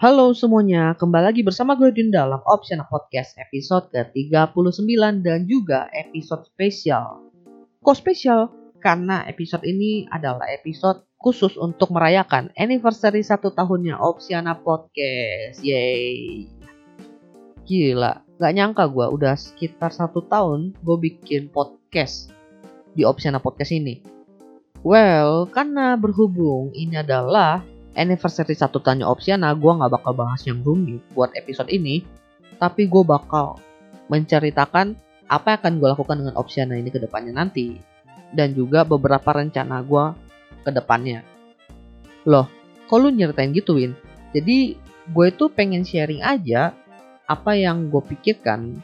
Halo semuanya, kembali lagi bersama gue Din dalam Option Podcast episode ke-39 dan juga episode spesial. Kok spesial? Karena episode ini adalah episode khusus untuk merayakan anniversary satu tahunnya Opsiana Podcast. Yeay. Gila, gak nyangka gue udah sekitar satu tahun gue bikin podcast di Opsiana Podcast ini. Well, karena berhubung ini adalah anniversary satu tanya Opsiana, gue nggak bakal bahas yang rumit buat episode ini, tapi gue bakal menceritakan apa yang akan gue lakukan dengan Opsiana ini ke depannya nanti, dan juga beberapa rencana gue ke depannya. Loh, kok lu nyeritain gitu, Win? Jadi, gue itu pengen sharing aja apa yang gue pikirkan,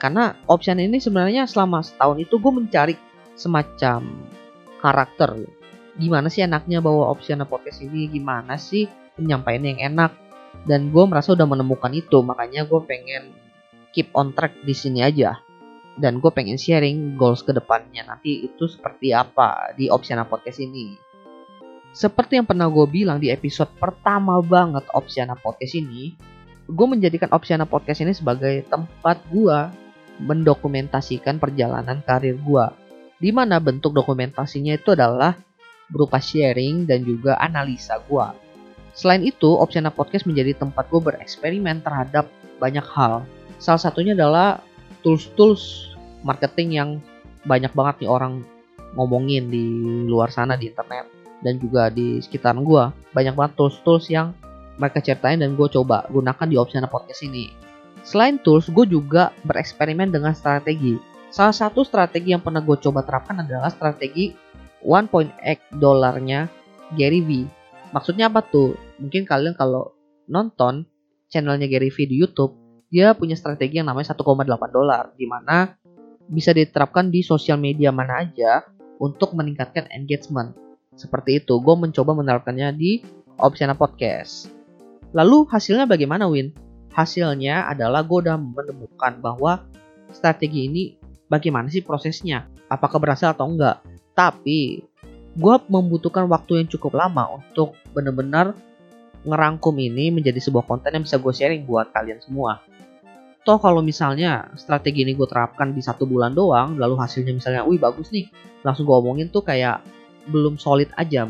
karena Opsiana ini sebenarnya selama setahun itu gue mencari semacam karakter gimana sih enaknya bawa opsional podcast ini? Gimana sih penyampaian yang enak? Dan gue merasa udah menemukan itu makanya gue pengen keep on track di sini aja. Dan gue pengen sharing goals ke depannya nanti itu seperti apa di opsional podcast ini. Seperti yang pernah gue bilang di episode pertama banget opsional podcast ini gue menjadikan opsional podcast ini sebagai tempat gue mendokumentasikan perjalanan karir gue di mana bentuk dokumentasinya itu adalah berupa sharing dan juga analisa gue. Selain itu, Opsiana Podcast menjadi tempat gue bereksperimen terhadap banyak hal. Salah satunya adalah tools-tools marketing yang banyak banget nih orang ngomongin di luar sana di internet dan juga di sekitar gue. Banyak banget tools-tools yang mereka ceritain dan gue coba gunakan di Opsiana Podcast ini. Selain tools, gue juga bereksperimen dengan strategi. Salah satu strategi yang pernah gue coba terapkan adalah strategi 1.x dolarnya Gary V. Maksudnya apa tuh? Mungkin kalian kalau nonton channelnya Gary V di YouTube, dia punya strategi yang namanya 1,8 dolar, di mana bisa diterapkan di sosial media mana aja untuk meningkatkan engagement. Seperti itu, gue mencoba menerapkannya di Opsiana Podcast. Lalu hasilnya bagaimana Win? Hasilnya adalah gue udah menemukan bahwa strategi ini bagaimana sih prosesnya? Apakah berhasil atau enggak? Tapi gue membutuhkan waktu yang cukup lama untuk benar-benar ngerangkum ini menjadi sebuah konten yang bisa gue sharing buat kalian semua. Toh kalau misalnya strategi ini gue terapkan di satu bulan doang, lalu hasilnya misalnya, wih bagus nih, langsung gue omongin tuh kayak belum solid aja.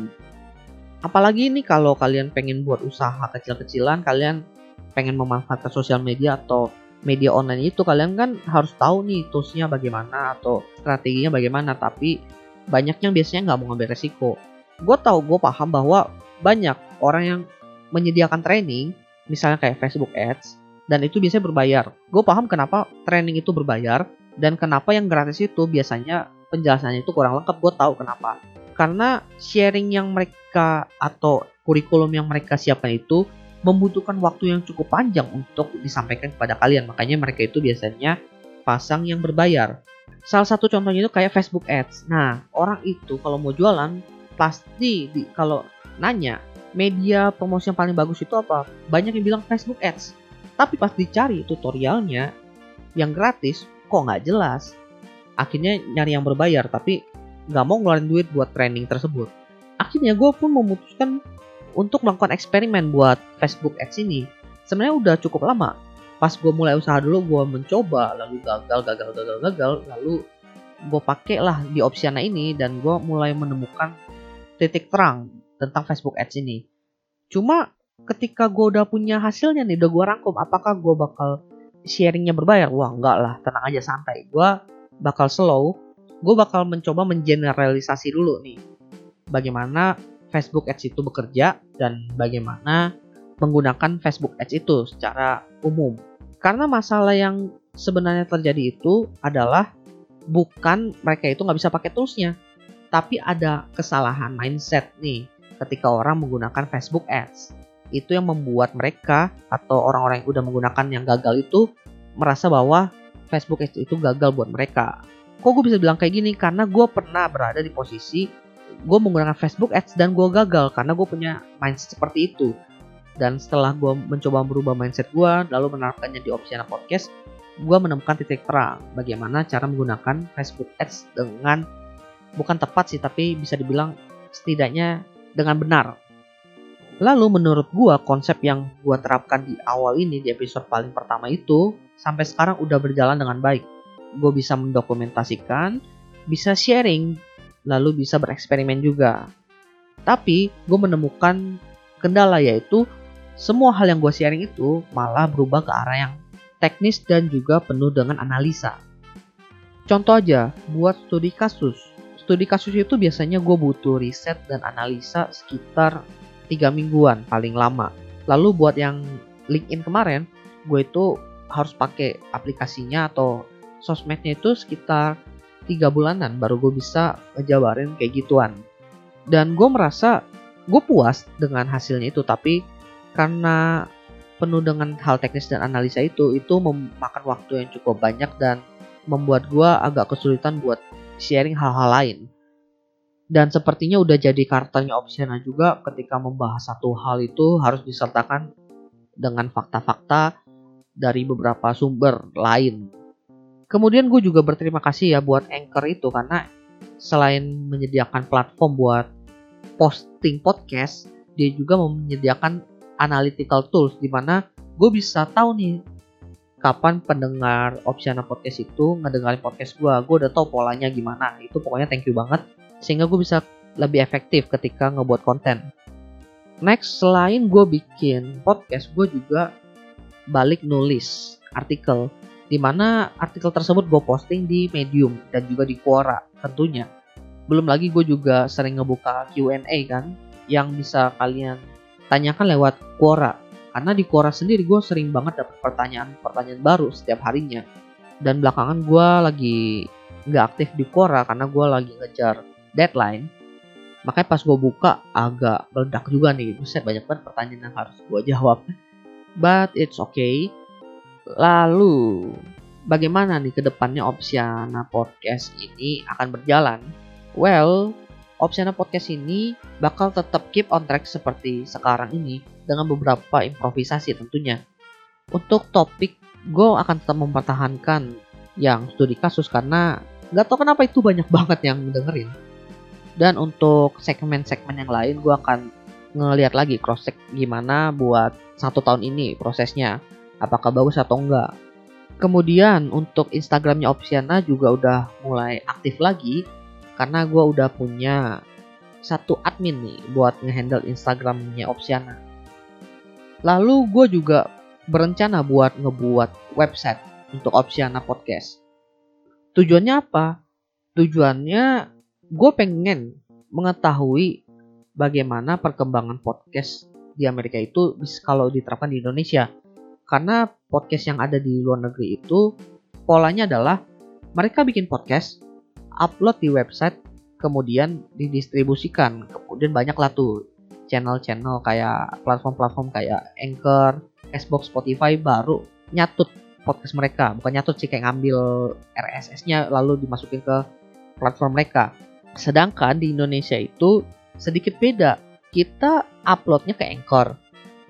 Apalagi ini kalau kalian pengen buat usaha kecil-kecilan, kalian pengen memanfaatkan sosial media atau media online itu, kalian kan harus tahu nih toolsnya bagaimana atau strateginya bagaimana. Tapi banyak yang biasanya nggak mau ngambil resiko. Gue tahu, gue paham bahwa banyak orang yang menyediakan training, misalnya kayak Facebook Ads, dan itu biasanya berbayar. Gue paham kenapa training itu berbayar, dan kenapa yang gratis itu biasanya penjelasannya itu kurang lengkap. Gue tahu kenapa. Karena sharing yang mereka atau kurikulum yang mereka siapkan itu membutuhkan waktu yang cukup panjang untuk disampaikan kepada kalian. Makanya mereka itu biasanya pasang yang berbayar. Salah satu contohnya itu kayak Facebook Ads. Nah, orang itu kalau mau jualan pasti di, kalau nanya media promosi yang paling bagus itu apa? Banyak yang bilang Facebook Ads. Tapi pas dicari tutorialnya yang gratis kok nggak jelas. Akhirnya nyari yang berbayar tapi nggak mau ngeluarin duit buat training tersebut. Akhirnya gue pun memutuskan untuk melakukan eksperimen buat Facebook Ads ini. Sebenarnya udah cukup lama, pas gue mulai usaha dulu gue mencoba lalu gagal gagal gagal gagal lalu gue pakai lah di Opsiana ini dan gue mulai menemukan titik terang tentang Facebook Ads ini. Cuma ketika gue udah punya hasilnya nih udah gue rangkum apakah gue bakal sharingnya berbayar? Wah enggak lah tenang aja santai. Gue bakal slow gue bakal mencoba mengeneralisasi dulu nih bagaimana Facebook Ads itu bekerja dan bagaimana menggunakan Facebook Ads itu secara umum karena masalah yang sebenarnya terjadi itu adalah bukan mereka itu nggak bisa pakai toolsnya, tapi ada kesalahan mindset nih. ketika orang menggunakan Facebook Ads. Itu yang membuat mereka atau orang-orang yang udah menggunakan yang gagal itu merasa bahwa Facebook Ads itu gagal buat mereka. Kok gue bisa bilang kayak gini? Karena gue pernah berada di posisi gue menggunakan Facebook Ads dan gue gagal karena gue punya mindset seperti itu. Dan setelah gue mencoba merubah mindset gue, lalu menerapkannya di Opsiana Podcast, gue menemukan titik terang bagaimana cara menggunakan Facebook Ads dengan bukan tepat sih, tapi bisa dibilang setidaknya dengan benar. Lalu menurut gue konsep yang gue terapkan di awal ini di episode paling pertama itu sampai sekarang udah berjalan dengan baik. Gue bisa mendokumentasikan, bisa sharing, lalu bisa bereksperimen juga. Tapi gue menemukan kendala yaitu semua hal yang gue sharing itu malah berubah ke arah yang teknis dan juga penuh dengan analisa. Contoh aja, buat studi kasus. Studi kasus itu biasanya gue butuh riset dan analisa sekitar 3 mingguan paling lama. Lalu buat yang LinkedIn kemarin, gue itu harus pakai aplikasinya atau sosmednya itu sekitar 3 bulanan baru gue bisa ngejabarin kayak gituan. Dan gue merasa gue puas dengan hasilnya itu, tapi karena penuh dengan hal teknis dan analisa itu itu memakan waktu yang cukup banyak dan membuat gue agak kesulitan buat sharing hal-hal lain. Dan sepertinya udah jadi karakternya opsional juga ketika membahas satu hal itu harus disertakan dengan fakta-fakta dari beberapa sumber lain. Kemudian gue juga berterima kasih ya buat Anchor itu karena selain menyediakan platform buat posting podcast, dia juga menyediakan analytical tools di mana gue bisa tahu nih kapan pendengar Opsiana Podcast itu ngedengerin podcast gue. Gue udah tahu polanya gimana. Itu pokoknya thank you banget. Sehingga gue bisa lebih efektif ketika ngebuat konten. Next, selain gue bikin podcast, gue juga balik nulis artikel. Di mana artikel tersebut gue posting di Medium dan juga di Quora tentunya. Belum lagi gue juga sering ngebuka Q&A kan, yang bisa kalian tanyakan lewat Quora. Karena di Quora sendiri gue sering banget dapat pertanyaan-pertanyaan baru setiap harinya. Dan belakangan gue lagi nggak aktif di Quora karena gue lagi ngejar deadline. Makanya pas gue buka agak meledak juga nih. Buset banyak banget pertanyaan yang harus gue jawab. But it's okay. Lalu bagaimana nih ke depannya Opsiana Podcast ini akan berjalan? Well, Opsiana Podcast ini bakal tetap keep on track seperti sekarang ini dengan beberapa improvisasi tentunya. Untuk topik, gue akan tetap mempertahankan yang studi kasus karena gak tau kenapa itu banyak banget yang dengerin. Dan untuk segmen-segmen yang lain, gue akan ngeliat lagi cross check gimana buat satu tahun ini prosesnya, apakah bagus atau enggak. Kemudian untuk Instagramnya Opsiana juga udah mulai aktif lagi karena gue udah punya satu admin nih buat ngehandle Instagramnya Opsiana. Lalu gue juga berencana buat ngebuat website untuk Opsiana Podcast. Tujuannya apa? Tujuannya gue pengen mengetahui bagaimana perkembangan podcast di Amerika itu kalau diterapkan di Indonesia. Karena podcast yang ada di luar negeri itu polanya adalah mereka bikin podcast upload di website kemudian didistribusikan. Kemudian banyaklah tuh channel-channel kayak platform-platform kayak Anchor, Xbox, Spotify baru nyatut podcast mereka. Bukan nyatut sih kayak ngambil RSS-nya lalu dimasukin ke platform mereka. Sedangkan di Indonesia itu sedikit beda. Kita uploadnya ke Anchor.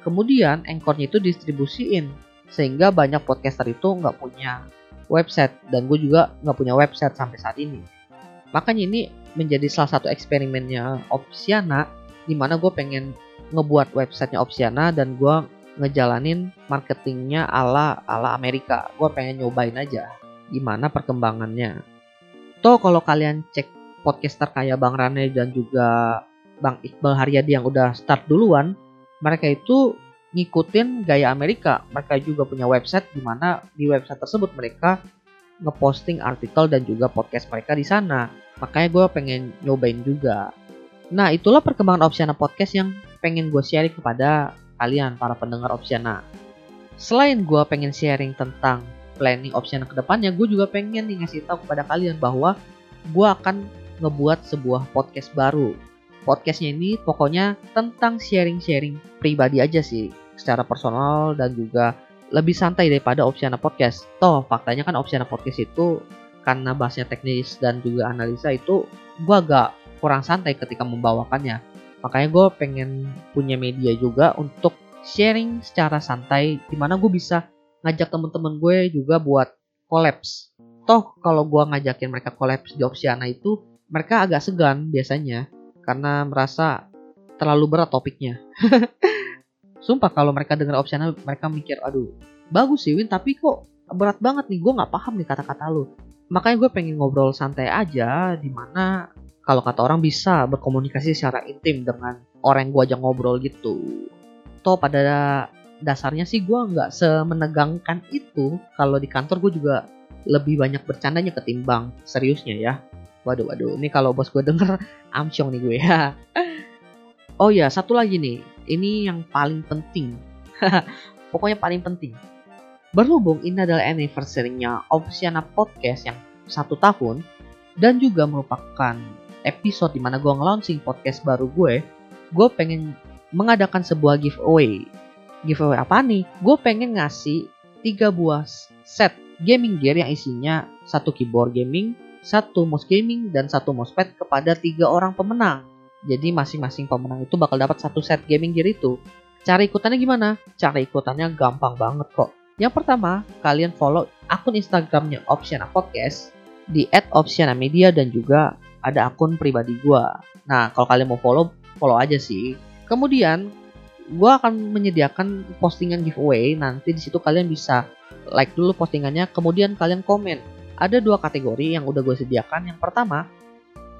Kemudian Anchornya itu distribusiin sehingga banyak podcaster itu nggak punya website dan gue juga nggak punya website sampai saat ini. Makanya ini menjadi salah satu eksperimennya Opsiana di mana gue pengen ngebuat websitenya Opsiana dan gue ngejalanin marketingnya ala ala Amerika. Gue pengen nyobain aja gimana perkembangannya. Toh kalau kalian cek podcaster kayak Bang Rane dan juga Bang Iqbal Haryadi yang udah start duluan, mereka itu ngikutin gaya Amerika. Mereka juga punya website di mana di website tersebut mereka ngeposting artikel dan juga podcast mereka di sana. Makanya gue pengen nyobain juga. Nah itulah perkembangan Opsiana Podcast yang pengen gue sharing kepada kalian para pendengar Opsiana. Selain gue pengen sharing tentang planning Opsiana ke depannya, gue juga pengen nih ngasih tahu kepada kalian bahwa gue akan ngebuat sebuah podcast baru. podcastnya ini pokoknya tentang sharing-sharing pribadi aja sih secara personal dan juga lebih santai daripada Opsiana Podcast. Toh faktanya kan Opsiana Podcast itu karena bahasnya teknis dan juga analisa itu gue agak kurang santai ketika membawakannya. Makanya gue pengen punya media juga untuk sharing secara santai di mana gue bisa ngajak temen-temen gue juga buat kolaps. Toh kalau gue ngajakin mereka kolaps di Opsiana itu mereka agak segan biasanya karena merasa terlalu berat topiknya. Sumpah kalau mereka dengar Opsiana mereka mikir aduh bagus sih Win tapi kok berat banget nih gue nggak paham nih kata-kata lu. Makanya gue pengen ngobrol santai aja di mana kalau kata orang bisa berkomunikasi secara intim dengan orang yang gue ajak ngobrol gitu. Toh pada dasarnya sih gue nggak semenegangkan itu. Kalau di kantor gue juga lebih banyak bercandanya ketimbang seriusnya ya. Waduh waduh ini kalau bos gue denger amsyong nih gue ya. Oh ya satu lagi nih ini yang paling penting pokoknya paling penting berhubung ini adalah anniversary-nya Opsiana Podcast yang satu tahun dan juga merupakan episode di mana gue nge-launching podcast baru gue gue pengen mengadakan sebuah giveaway. Giveaway apa nih? Gue pengen ngasih tiga buah set gaming gear yang isinya satu keyboard gaming, satu mouse gaming, dan satu mousepad kepada tiga orang pemenang. Jadi masing-masing pemenang itu bakal dapat satu set gaming gear itu. Cara ikutannya gimana? Cara ikutannya gampang banget kok. Yang pertama, kalian follow akun Instagramnya Opsiana Podcast di @opsiana_media dan juga ada akun pribadi gue. Nah, kalau kalian mau follow, follow aja sih. Kemudian gue akan menyediakan postingan giveaway. Nanti di situ kalian bisa like dulu postingannya, kemudian kalian komen. Ada dua kategori yang udah gue sediakan. Yang pertama,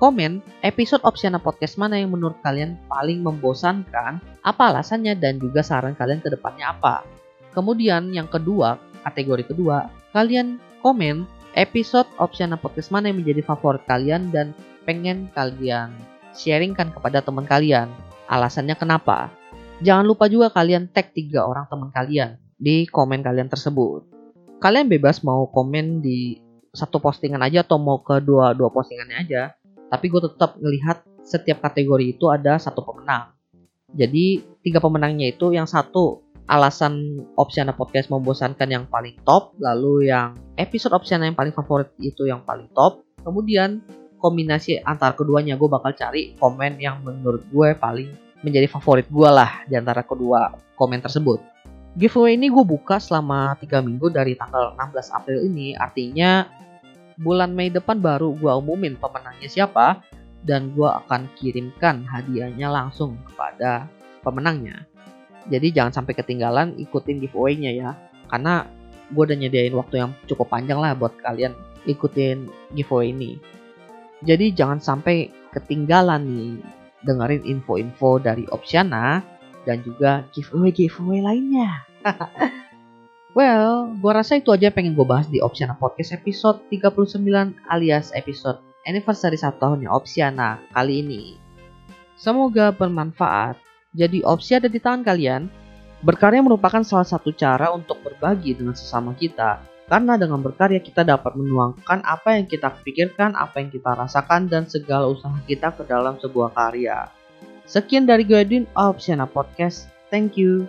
komen episode Opsiana Podcast mana yang menurut kalian paling membosankan, apa alasannya dan juga saran kalian ke depannya apa. Kemudian yang kedua, kategori kedua, kalian komen episode Opsiana Podcast mana yang menjadi favorit kalian dan pengen kalian sharingkan kepada teman kalian. Alasannya kenapa? Jangan lupa juga kalian tag tiga orang teman kalian di komen kalian tersebut. Kalian bebas mau komen di satu postingan aja atau mau ke dua dua postingannya aja. Tapi gue tetap ngelihat setiap kategori itu ada satu pemenang. Jadi tiga pemenangnya itu yang satu alasan Opsiana Podcast membosankan yang paling top, lalu yang episode Opsiana yang paling favorit itu yang paling top, kemudian kombinasi antar keduanya gue bakal cari komen yang menurut gue paling menjadi favorit gue lah di antara kedua komen tersebut. Giveaway ini gue buka selama 3 minggu dari tanggal 16 April ini, artinya bulan Mei depan baru gue umumin pemenangnya siapa dan gue akan kirimkan hadiahnya langsung kepada pemenangnya. Jadi jangan sampai ketinggalan ikutin giveaway-nya ya, karena gue udah nyediain waktu yang cukup panjang lah buat kalian ikutin giveaway ini. Jadi jangan sampai ketinggalan nih dengerin info-info dari Opsiana dan juga giveaway-giveaway lainnya. well, gua rasa itu aja pengen gue bahas di Opsiana Podcast episode 39 alias episode anniversary satu tahunnya Opsiana kali ini. Semoga bermanfaat. Jadi opsi ada di tangan kalian. Berkarya merupakan salah satu cara untuk berbagi dengan sesama kita karena dengan berkarya kita dapat menuangkan apa yang kita pikirkan, apa yang kita rasakan, dan segala usaha kita ke dalam sebuah karya. Sekian dari gue Edwin, Opsiana Podcast. Thank you.